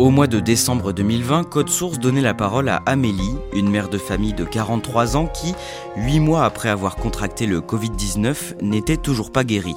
Au mois de décembre 2020, Code Source donnait la parole à Amélie, une mère de famille de 43 ans qui, huit mois après avoir contracté le Covid-19, n'était toujours pas guérie.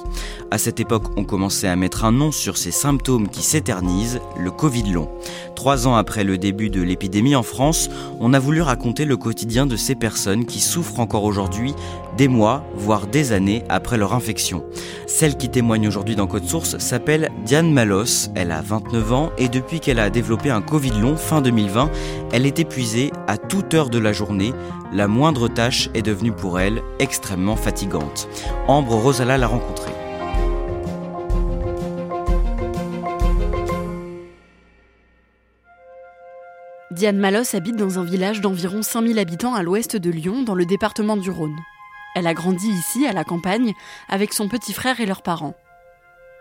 À cette époque, on commençait à mettre un nom sur ces symptômes qui s'éternisent, le Covid long. Trois ans après le début de l'épidémie en France, on a voulu raconter le quotidien de ces personnes qui souffrent encore aujourd'hui, des mois, voire des années après leur infection. Celle qui témoigne aujourd'hui dans Code Source s'appelle Diane Malos, elle a 29 ans et depuis qu'elle a développé un Covid long fin 2020, elle est épuisée à toute heure de la journée. La moindre tâche est devenue pour elle extrêmement fatigante. Ambre Rosala l'a rencontrée. Diane Malos habite dans un village d'environ 5000 habitants à l'ouest de Lyon, dans le département du Rhône. Elle a grandi ici, à la campagne, avec son petit frère et leurs parents.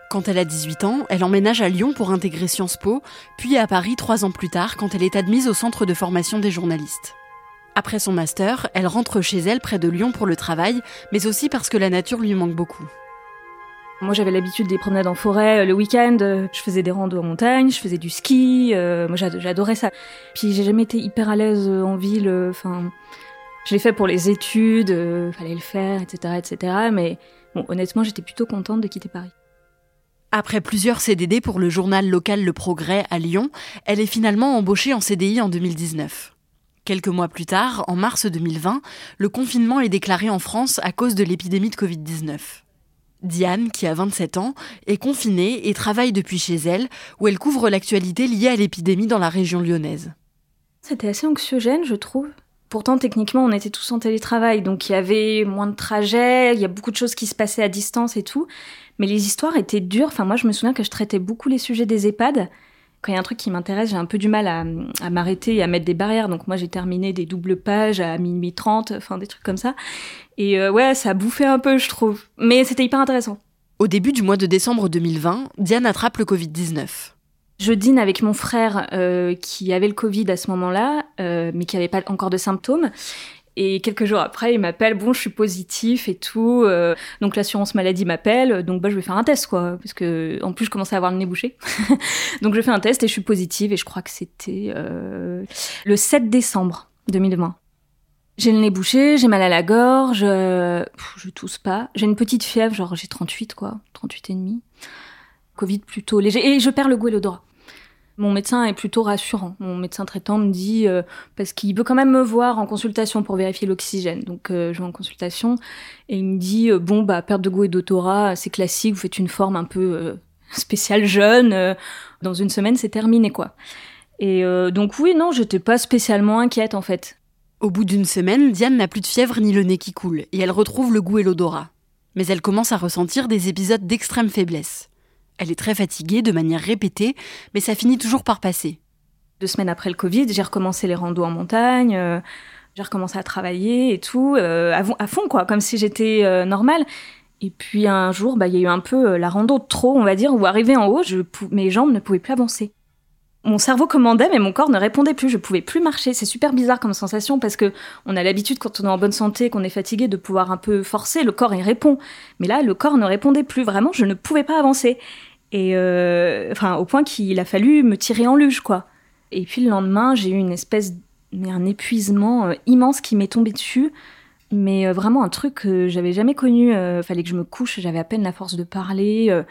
Quand elle a 18 ans, elle emménage à Lyon pour intégrer Sciences Po, puis à Paris trois ans plus tard quand elle est admise au centre de formation des journalistes. Après son master, elle rentre chez elle près de Lyon pour le travail, mais aussi parce que la nature lui manque beaucoup. Moi, j'avais l'habitude des promenades en forêt euh, le week-end. euh, Je faisais des randos en montagne, je faisais du ski. euh, moi, j'ad- j'adorais ça. Puis, j'ai jamais été hyper à l'aise en ville. Enfin, je l'ai fait pour les études, euh, fallait le faire, etc., etc. Mais bon, honnêtement, j'étais plutôt contente de quitter Paris. Après plusieurs CDD pour le journal local Le Progrès à Lyon, elle est finalement embauchée en CDI en 2019. Quelques mois plus tard, en mars 2020, le confinement est déclaré en France à cause de l'épidémie de Covid-19. Diane, qui a 27 ans, est confinée et travaille depuis chez elle, où elle couvre l'actualité liée à l'épidémie dans la région lyonnaise. C'était assez anxiogène, je trouve. Pourtant, techniquement, on était tous en télétravail, donc il y avait moins de trajets, il y a beaucoup de choses qui se passaient à distance et tout. Mais les histoires étaient dures. Enfin, moi, je me souviens que je traitais beaucoup les sujets des EHPAD. Quand il y a un truc qui m'intéresse, j'ai un peu du mal à, m'arrêter et à mettre des barrières. Donc moi, j'ai terminé des doubles pages à minuit 30, enfin des trucs comme ça. Et euh, ouais, ça bouffait un peu, je trouve. Mais c'était hyper intéressant. Au début du mois de décembre 2020, Diane attrape le Covid-19. Je dîne avec mon frère euh, qui avait le Covid à ce moment-là, euh, mais qui avait pas encore de symptômes. Et quelques jours après, il m'appelle, bon, je suis positif et tout. euh, donc l'assurance maladie m'appelle, donc bah je vais faire un test quoi, parce que en plus je commençais à avoir le nez bouché. donc je fais un test et je suis positive et je crois que c'était le 7 décembre 2020. J'ai le nez bouché, j'ai mal à la gorge, je tousse pas. J'ai une petite fièvre, genre j'ai 38 quoi, 38 et demi. Covid plutôt léger et je perds le goût et l'odorat. Mon médecin est plutôt rassurant. Mon médecin traitant me dit euh, parce qu'il veut quand même me voir en consultation pour vérifier l'oxygène. Donc euh, je vais en consultation et il me dit euh, bon bah perte de goût et d'odorat, c'est classique, vous faites une forme un peu spéciale jeune. dans une semaine c'est terminé quoi. Et donc oui non, j'étais pas spécialement inquiète en fait. Au bout d'une semaine, Diane n'a plus de fièvre ni le nez qui coule, et elle retrouve le goût et l'odorat. Mais elle commence à ressentir des épisodes d'extrême faiblesse. Elle est très fatiguée de manière répétée, mais ça finit toujours par passer. Deux semaines après le Covid, j'ai recommencé les randos en montagne, euh, j'ai recommencé à travailler et tout, euh, à, fond- quoi, comme si j'étais euh, normale. Et puis un jour, bah, il y a eu un peu la rando de trop, on va dire, où arrivé en haut, mes jambes ne pouvaient plus avancer. Mon cerveau commandait, mais mon corps ne répondait plus. Je pouvais plus marcher. C'est super bizarre comme sensation parce que on a l'habitude, quand on est en bonne santé, qu'on est fatigué, de pouvoir un peu forcer. Le corps, il répond. Mais là, le corps ne répondait plus. Vraiment, je ne pouvais pas avancer. Et euh, enfin, au point qu'il a fallu me tirer en luge, quoi. Et puis le lendemain, j'ai eu une espèce, mais un épuisement euh, immense qui m'est tombé dessus. Mais euh, vraiment un truc que j'avais jamais connu. Fallait que je me couche, j'avais à peine la force de parler.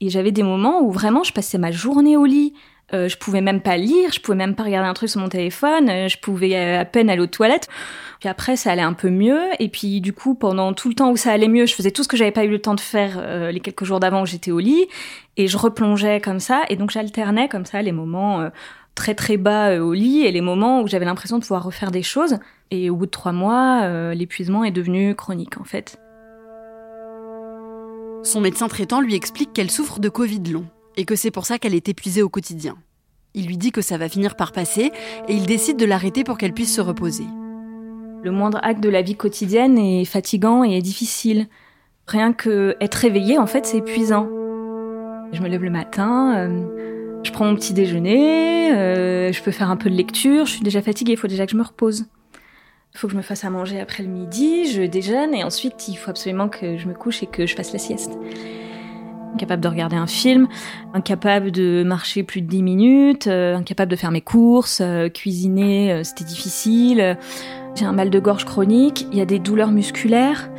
et j'avais des moments où vraiment je passais ma journée au lit. Je pouvais même pas lire, je pouvais même pas regarder un truc sur mon téléphone, je pouvais à peine aller aux toilettes. Puis après, ça allait un peu mieux. Et puis, du coup, pendant tout le temps où ça allait mieux, je faisais tout ce que j'avais pas eu le temps de faire les quelques jours d'avant où j'étais au lit. Et je replongeais comme ça. Et donc, j'alternais comme ça les moments très très bas euh, au lit et les moments où j'avais l'impression de pouvoir refaire des choses. Et au bout de trois mois, euh, l'épuisement est devenu chronique en fait. Son médecin traitant lui explique qu'elle souffre de Covid long et que c'est pour ça qu'elle est épuisée au quotidien. Il lui dit que ça va finir par passer et il décide de l'arrêter pour qu'elle puisse se reposer. Le moindre acte de la vie quotidienne est fatigant et est difficile. Rien que être en fait, c'est épuisant. Je me lève le matin, euh, je prends mon petit déjeuner, euh, je peux faire un peu de lecture, je suis déjà fatiguée, il faut déjà que je me repose. Il faut que je me fasse à manger après le midi, je déjeune et ensuite il faut absolument que je me couche et que je fasse la sieste. Incapable de regarder un film, incapable de marcher plus de 10 minutes, euh, incapable de faire mes courses, euh, cuisiner, c'était difficile. J'ai un mal de gorge chronique, il y a des douleurs musculaires.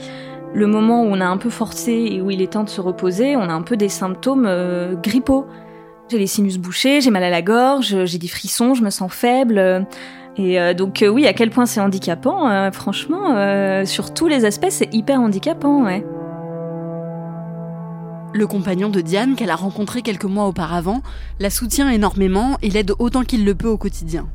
Le moment où on a un peu forcé et où il est temps de se reposer, on a un peu des symptômes grippaux. J'ai les sinus bouchés, j'ai mal à la gorge, j'ai des frissons, je me sens faible. Et euh, donc euh, oui, à quel point c'est handicapant, euh, franchement, sur tous les aspects, c'est hyper handicapant, ouais. Le compagnon de Diane, qu'elle a rencontré quelques mois auparavant, la soutient énormément et l'aide autant qu'il le peut au quotidien.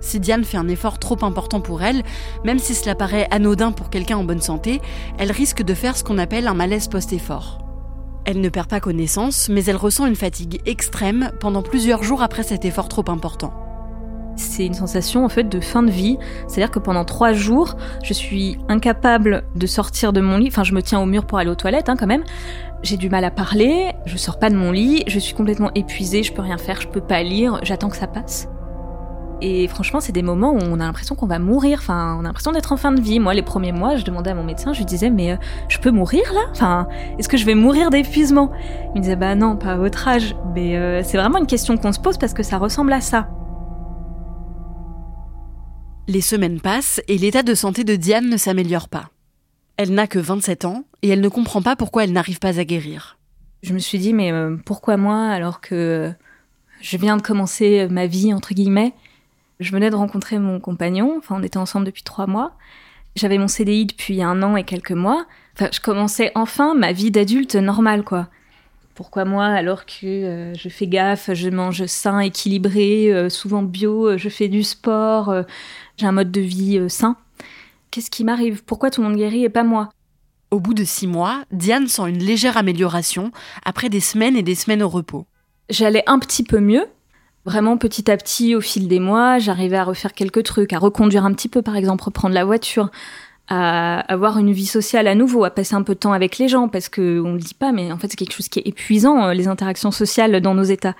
Si Diane fait un effort trop important pour elle, même si cela paraît anodin pour quelqu'un en bonne santé, elle risque de faire ce qu'on appelle un malaise post-effort. Elle ne perd pas connaissance, mais elle ressent une fatigue extrême pendant plusieurs jours après cet effort trop important. C'est une sensation en fait de fin de vie, c'est-à-dire que pendant trois jours, je suis incapable de sortir de mon lit. Enfin, je me tiens au mur pour aller aux toilettes, hein, quand même. J'ai du mal à parler, je sors pas de mon lit, je suis complètement épuisée, je peux rien faire, je peux pas lire, j'attends que ça passe. Et franchement, c'est des moments où on a l'impression qu'on va mourir. Enfin, on a l'impression d'être en fin de vie. Moi, les premiers mois, je demandais à mon médecin, je lui disais, mais euh, je peux mourir là? Enfin, est-ce que je vais mourir d'épuisement? Il me disait, bah non, pas à votre âge. Mais euh, c'est vraiment une question qu'on se pose parce que ça ressemble à ça. Les semaines passent et l'état de santé de Diane ne s'améliore pas. Elle n'a que 27 ans et elle ne comprend pas pourquoi elle n'arrive pas à guérir. Je me suis dit, mais euh, pourquoi moi alors que je viens de commencer ma vie, entre guillemets? Je venais de rencontrer mon compagnon, enfin on était ensemble depuis trois mois. J'avais mon CDI depuis un an et quelques mois. Enfin, je commençais enfin ma vie d'adulte normale, quoi. Pourquoi moi, alors que euh, je fais gaffe, je mange sain, équilibré, euh, souvent bio, euh, je fais du sport, j'ai un mode de vie sain Qu'est-ce qui m'arrive? Pourquoi tout le monde guérit et pas moi? Au bout de six mois, Diane sent une légère amélioration après des semaines et des semaines au repos. J'allais un petit peu mieux, Vraiment petit à petit, au fil des mois, j'arrivais à refaire quelques trucs, à reconduire un petit peu, par exemple, reprendre la voiture, à avoir une vie sociale à nouveau, à passer un peu de temps avec les gens, parce que on le dit pas, mais en fait c'est quelque chose qui est épuisant, euh, les interactions sociales dans nos états.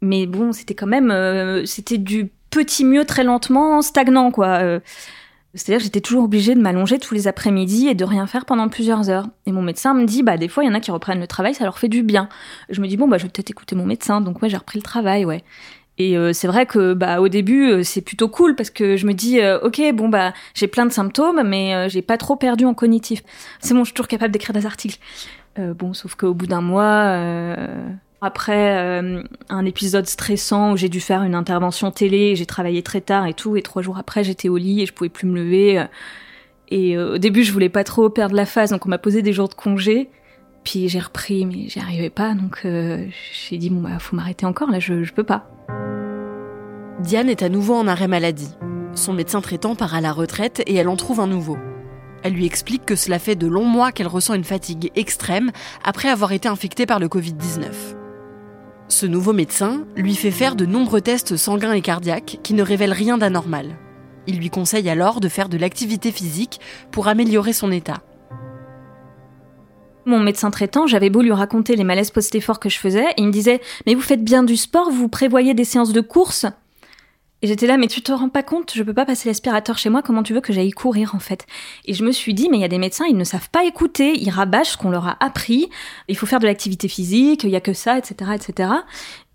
Mais bon, c'était quand même, euh, c'était du petit mieux très lentement, stagnant quoi. Euh, c'est-à-dire j'étais toujours obligée de m'allonger tous les après-midi et de rien faire pendant plusieurs heures. Et mon médecin me dit, bah des fois il y en a qui reprennent le travail, ça leur fait du bien. Je me dis bon bah je vais peut-être écouter mon médecin, donc moi j'ai repris le travail, ouais. Et euh, c'est vrai que bah au début euh, c'est plutôt cool parce que je me dis ok bon bah j'ai plein de symptômes mais j'ai pas trop perdu en cognitif. C'est bon, je suis toujours capable d'écrire des articles. bon sauf qu'au bout d'un mois après euh, un épisode stressant où j'ai dû faire une intervention télé, j'ai travaillé très tard et tout, et trois jours après j'étais au lit et je pouvais plus me lever. Euh, et euh, au début je voulais pas trop perdre la phase, donc on m'a posé des jours de congé. Puis j'ai repris, mais j'y arrivais pas, donc j'ai dit bon bah faut m'arrêter encore, là je, je peux pas. Diane est à nouveau en arrêt maladie. Son médecin traitant part à la retraite et elle en trouve un nouveau. Elle lui explique que cela fait de longs mois qu'elle ressent une fatigue extrême après avoir été infectée par le Covid-19. Ce nouveau médecin lui fait faire de nombreux tests sanguins et cardiaques qui ne révèlent rien d'anormal. Il lui conseille alors de faire de l'activité physique pour améliorer son état. Mon médecin traitant, j'avais beau lui raconter les malaises post-effort que je faisais, et il me disait Mais vous faites bien du sport, vous prévoyez des séances de course? Et j'étais là, mais tu te rends pas compte, je peux pas passer l'aspirateur chez moi, comment tu veux que j'aille courir en fait? Et je me suis dit, mais il y a des médecins, ils ne savent pas écouter, ils rabâchent ce qu'on leur a appris, il faut faire de l'activité physique, il y a que ça, etc., etc.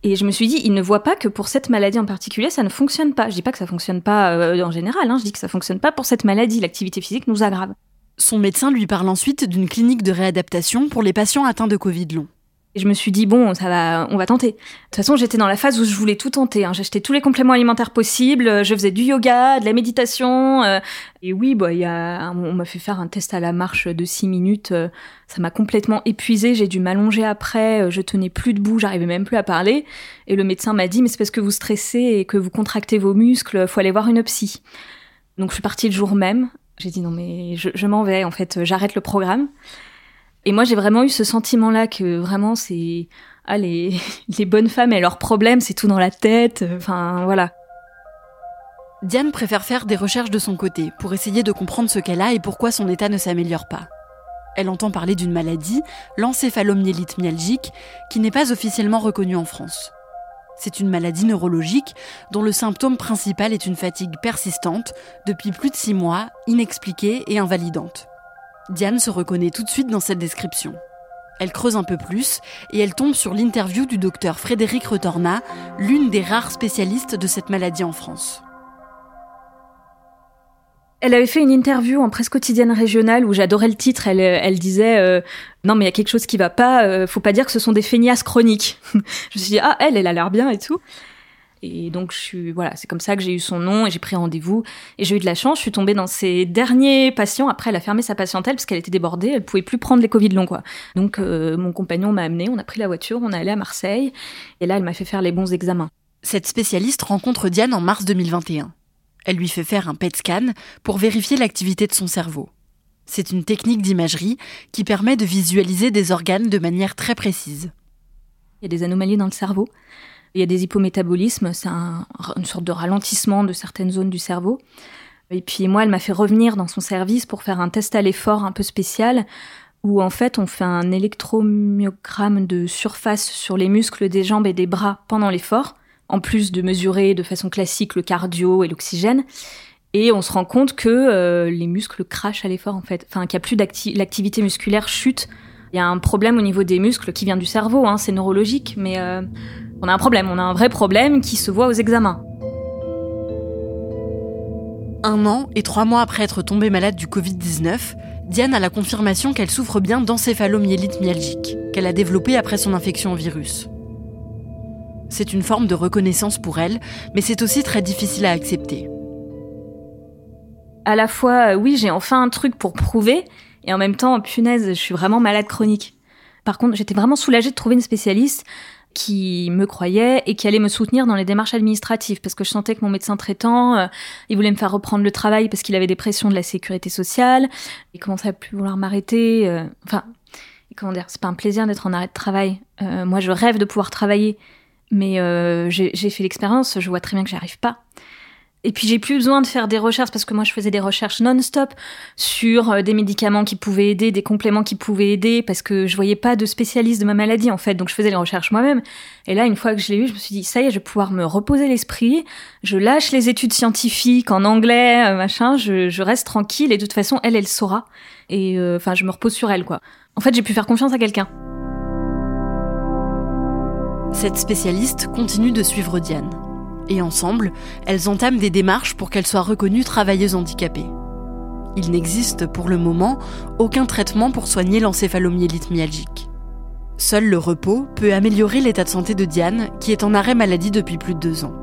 Et je me suis dit, ils ne voient pas que pour cette maladie en particulier, ça ne fonctionne pas. Je dis pas que ça fonctionne pas euh, en général, hein, je dis que ça fonctionne pas pour cette maladie, l'activité physique nous aggrave. Son médecin lui parle ensuite d'une clinique de réadaptation pour les patients atteints de Covid long. Et je me suis dit, bon, ça va, on va tenter. De toute façon, j'étais dans la phase où je voulais tout tenter. Hein. J'achetais tous les compléments alimentaires possibles, je faisais du yoga, de la méditation. Euh, et oui, bah, y a, on m'a fait faire un test à la marche de 6 minutes. Euh, ça m'a complètement épuisée. J'ai dû m'allonger après. Euh, je tenais plus debout, j'arrivais même plus à parler. Et le médecin m'a dit, mais c'est parce que vous stressez et que vous contractez vos muscles, faut aller voir une psy. Donc je suis partie le jour même. J'ai dit, non, mais je m'en vais, en fait, j'arrête le programme. Et moi, j'ai vraiment eu ce sentiment-là que vraiment, c'est ah, les, bonnes femmes et leurs problèmes, c'est tout dans la tête. Enfin, voilà. Diane préfère faire des recherches de son côté pour essayer de comprendre ce qu'elle a et pourquoi son état ne s'améliore pas. Elle entend parler d'une maladie, l'encéphalomyélite myalgique, qui n'est pas officiellement reconnue en France. C'est une maladie neurologique dont le symptôme principal est une fatigue persistante depuis plus de six mois, inexpliquée et invalidante. Diane se reconnaît tout de suite dans cette description. Elle creuse un peu plus et elle tombe sur l'interview du docteur Frédéric Retorna, l'une des rares spécialistes de cette maladie en France. Elle avait fait une interview en presse quotidienne régionale où j'adorais le titre. Elle, disait euh, non mais il y a quelque chose qui va pas. Euh, faut pas dire que ce sont des feignasses chroniques. je me suis dit ah elle elle a l'air bien et tout. Et donc, je suis, voilà, c'est comme ça que j'ai eu son nom et j'ai pris rendez-vous. Et j'ai eu de la chance, je suis tombée dans ses derniers patients. Après, elle a fermé sa patientèle parce qu'elle était débordée, elle pouvait plus prendre les Covid longs, quoi. Donc, euh, mon compagnon m'a amené, on a pris la voiture, on est allé à Marseille. Et là, elle m'a fait faire les bons examens. Cette spécialiste rencontre Diane en mars 2021. Elle lui fait faire un PET scan pour vérifier l'activité de son cerveau. C'est une technique d'imagerie qui permet de visualiser des organes de manière très précise. Il y a des anomalies dans le cerveau. Il y a des hypométabolismes, c'est une sorte de ralentissement de certaines zones du cerveau. Et puis moi, elle m'a fait revenir dans son service pour faire un test à l'effort un peu spécial, où en fait on fait un électromyogramme de surface sur les muscles des jambes et des bras pendant l'effort, en plus de mesurer de façon classique le cardio et l'oxygène. Et on se rend compte que euh, les muscles crachent à l'effort en fait, enfin qu'il n'y a plus d'activité, musculaire chute. Il y a un problème au niveau des muscles qui vient du cerveau, hein, c'est neurologique, mais euh, on a un problème, on a un vrai problème qui se voit aux examens. Un an et trois mois après être tombée malade du Covid-19, Diane a la confirmation qu'elle souffre bien d'encéphalomyélite myalgique, qu'elle a développée après son infection au virus. C'est une forme de reconnaissance pour elle, mais c'est aussi très difficile à accepter. À la fois, euh, oui, j'ai enfin un truc pour prouver, et en même temps, punaise, je suis vraiment malade chronique. Par contre, j'étais vraiment soulagée de trouver une spécialiste qui me croyait et qui allait me soutenir dans les démarches administratives parce que je sentais que mon médecin traitant, euh, il voulait me faire reprendre le travail parce qu'il avait des pressions de la sécurité sociale, il commençait à plus vouloir m'arrêter. Euh, enfin, comment dire, c'est pas un plaisir d'être en arrêt de travail. Euh, moi, je rêve de pouvoir travailler, mais j'ai fait l'expérience, je vois très bien que j'y arrive pas. Et puis j'ai plus besoin de faire des recherches parce que moi je faisais des recherches non-stop sur euh, des médicaments qui pouvaient aider, des compléments qui pouvaient aider parce que je voyais pas de spécialiste de ma maladie en fait, donc je faisais les recherches moi-même. Et là, une fois que je l'ai eu, je me suis dit ça y est, je vais pouvoir me reposer l'esprit. Je lâche les études scientifiques en anglais, euh, machin. Je, reste tranquille et de toute façon, elle, elle saura. Et euh, enfin, je me repose sur elle quoi. En fait, j'ai pu faire confiance à quelqu'un. Cette spécialiste continue de suivre Diane et ensemble, elles entament des démarches pour qu'elle soit reconnue travailleuse handicapée. Il n'existe pour le moment aucun traitement pour soigner l'encéphalomyélite myalgique. Seul le repos peut améliorer l'état de santé de Diane, qui est en arrêt maladie depuis plus de deux ans.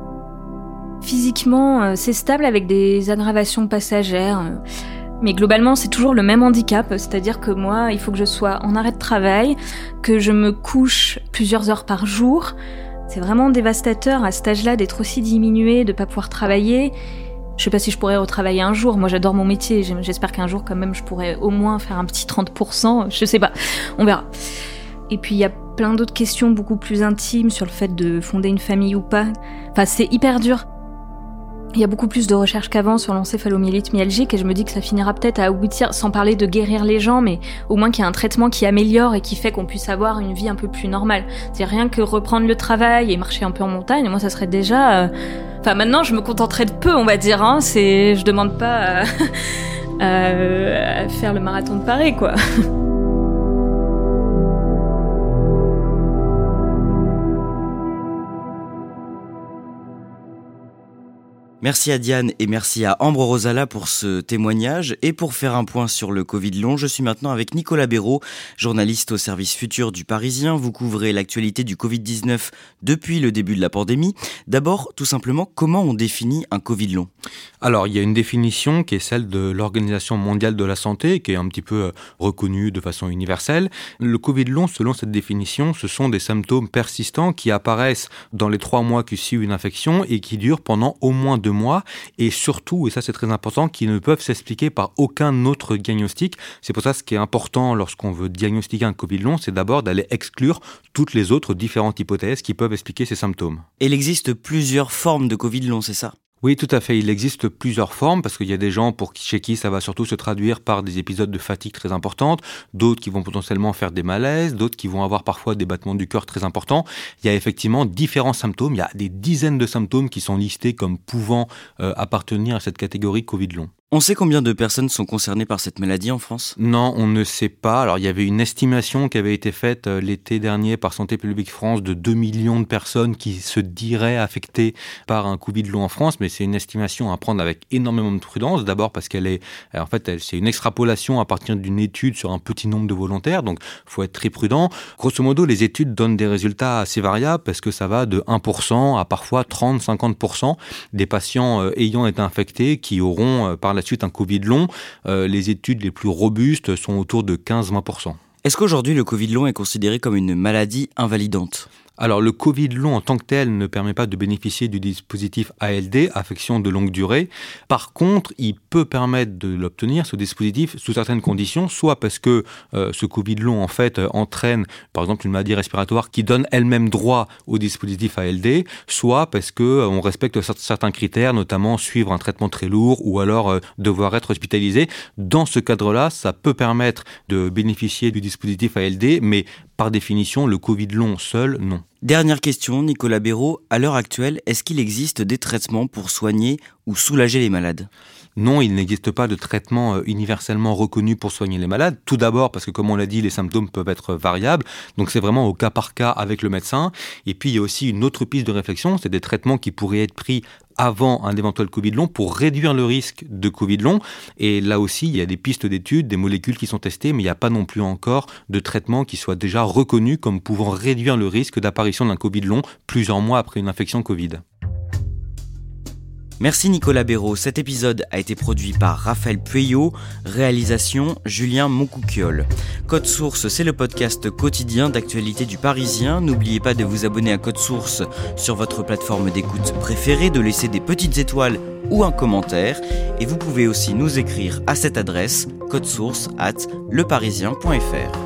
Physiquement, euh, c'est stable avec des aggravations passagères. Mais globalement, c'est toujours le même handicap, c'est-à-dire que moi, il faut que je sois en arrêt de travail, que je me couche plusieurs heures par jour, c'est vraiment dévastateur à cet âge-là d'être aussi diminué, de pas pouvoir travailler. Je sais pas si je pourrais retravailler un jour. Moi, j'adore mon métier. J'espère qu'un jour, quand même, je pourrais au moins faire un petit 30%. Je sais pas. On verra. Et puis, il y a plein d'autres questions beaucoup plus intimes sur le fait de fonder une famille ou pas. Enfin, c'est hyper dur. Il y a beaucoup plus de recherches qu'avant sur l'encéphalomyélite myalgique et je me dis que ça finira peut-être à aboutir, sans parler de guérir les gens, mais au moins qu'il y ait un traitement qui améliore et qui fait qu'on puisse avoir une vie un peu plus normale. C'est rien que reprendre le travail et marcher un peu en montagne, moi ça serait déjà... Euh, enfin maintenant je me contenterais de peu on va dire, hein. c'est... je demande pas à faire le marathon de Paris quoi. Merci à Diane et merci à Ambre Rosala pour ce témoignage. Et pour faire un point sur le Covid long, je suis maintenant avec Nicolas Béraud, journaliste au service futur du Parisien. Vous couvrez l'actualité du Covid-19 depuis le début de la pandémie. D'abord, tout simplement, comment on définit un Covid long? Alors, il y a une définition qui est celle de l'Organisation mondiale de la santé, qui est un petit peu euh, reconnue de façon universelle. Le Covid long, selon cette définition, ce sont des symptômes persistants qui apparaissent dans les trois mois qui suivent une infection et qui durent pendant au moins deux mois et surtout, et ça c'est très important, qui ne peuvent s'expliquer par aucun autre diagnostic. C'est pour ça ce qui est important lorsqu'on veut diagnostiquer un Covid long, c'est d'abord d'aller exclure toutes les autres différentes hypothèses qui peuvent expliquer ces symptômes. Il existe plusieurs formes de Covid long, c'est ça? Oui, tout à fait. Il existe plusieurs formes parce qu'il y a des gens pour chez qui ça va surtout se traduire par des épisodes de fatigue très importantes, d'autres qui vont potentiellement faire des malaises, d'autres qui vont avoir parfois des battements du cœur très importants. Il y a effectivement différents symptômes. Il y a des dizaines de symptômes qui sont listés comme pouvant euh, appartenir à cette catégorie Covid long. On sait combien de personnes sont concernées par cette maladie en France? Non, on ne sait pas. Alors il y avait une estimation qui avait été faite euh, l'été dernier par Santé publique France de 2 millions de personnes qui se diraient affectées par un Covid long en France, mais c'est une estimation à prendre avec énormément de prudence. D'abord parce qu'elle est, euh, en fait, c'est une extrapolation à partir d'une étude sur un petit nombre de volontaires, donc faut être très prudent. Grosso modo, les études donnent des résultats assez variables parce que ça va de 1% à parfois 30-50% des patients euh, ayant été infectés qui auront par la suite un Covid long, euh, les études les plus robustes sont autour de 15-20%. Est-ce qu'aujourd'hui le Covid long est considéré comme une maladie invalidante? Alors le Covid long en tant que tel ne permet pas de bénéficier du dispositif ALD, affection de longue durée. Par contre, il peut permettre de l'obtenir, ce dispositif, sous certaines conditions, soit parce que euh, ce Covid long en fait euh, entraîne par exemple une maladie respiratoire qui donne elle-même droit au dispositif ALD, soit parce que euh, on respecte certains critères, notamment suivre un traitement très lourd ou alors devoir être hospitalisé. Dans ce cadre-là, ça peut permettre de bénéficier du dispositif ALD, mais par définition, le Covid long seul, non. Dernière question, Nicolas Béraud. À l'heure actuelle, est-ce qu'il existe des traitements pour soigner ou soulager les malades? Non, il n'existe pas de traitement euh, universellement reconnu pour soigner les malades. Tout d'abord parce que, comme on l'a dit, les symptômes peuvent être variables. Donc c'est vraiment au cas par cas avec le médecin. Et puis il y a aussi une autre piste de réflexion, c'est des traitements qui pourraient être pris avant un éventuel Covid long pour réduire le risque de Covid long. Et là aussi, il y a des pistes d'études, des molécules qui sont testées, mais il n'y a pas non plus encore de traitement qui soit déjà reconnu comme pouvant réduire le risque d'apparition d'un Covid long plusieurs mois après une infection Covid. Merci Nicolas Béraud. Cet épisode a été produit par Raphaël Pueyo, réalisation Julien Moncouquiole. Code Source, c'est le podcast quotidien d'actualité du Parisien. N'oubliez pas de vous abonner à Code Source sur votre plateforme d'écoute préférée, de laisser des petites étoiles ou un commentaire. Et vous pouvez aussi nous écrire à cette adresse source at leparisien.fr.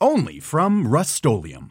only from Rustolium.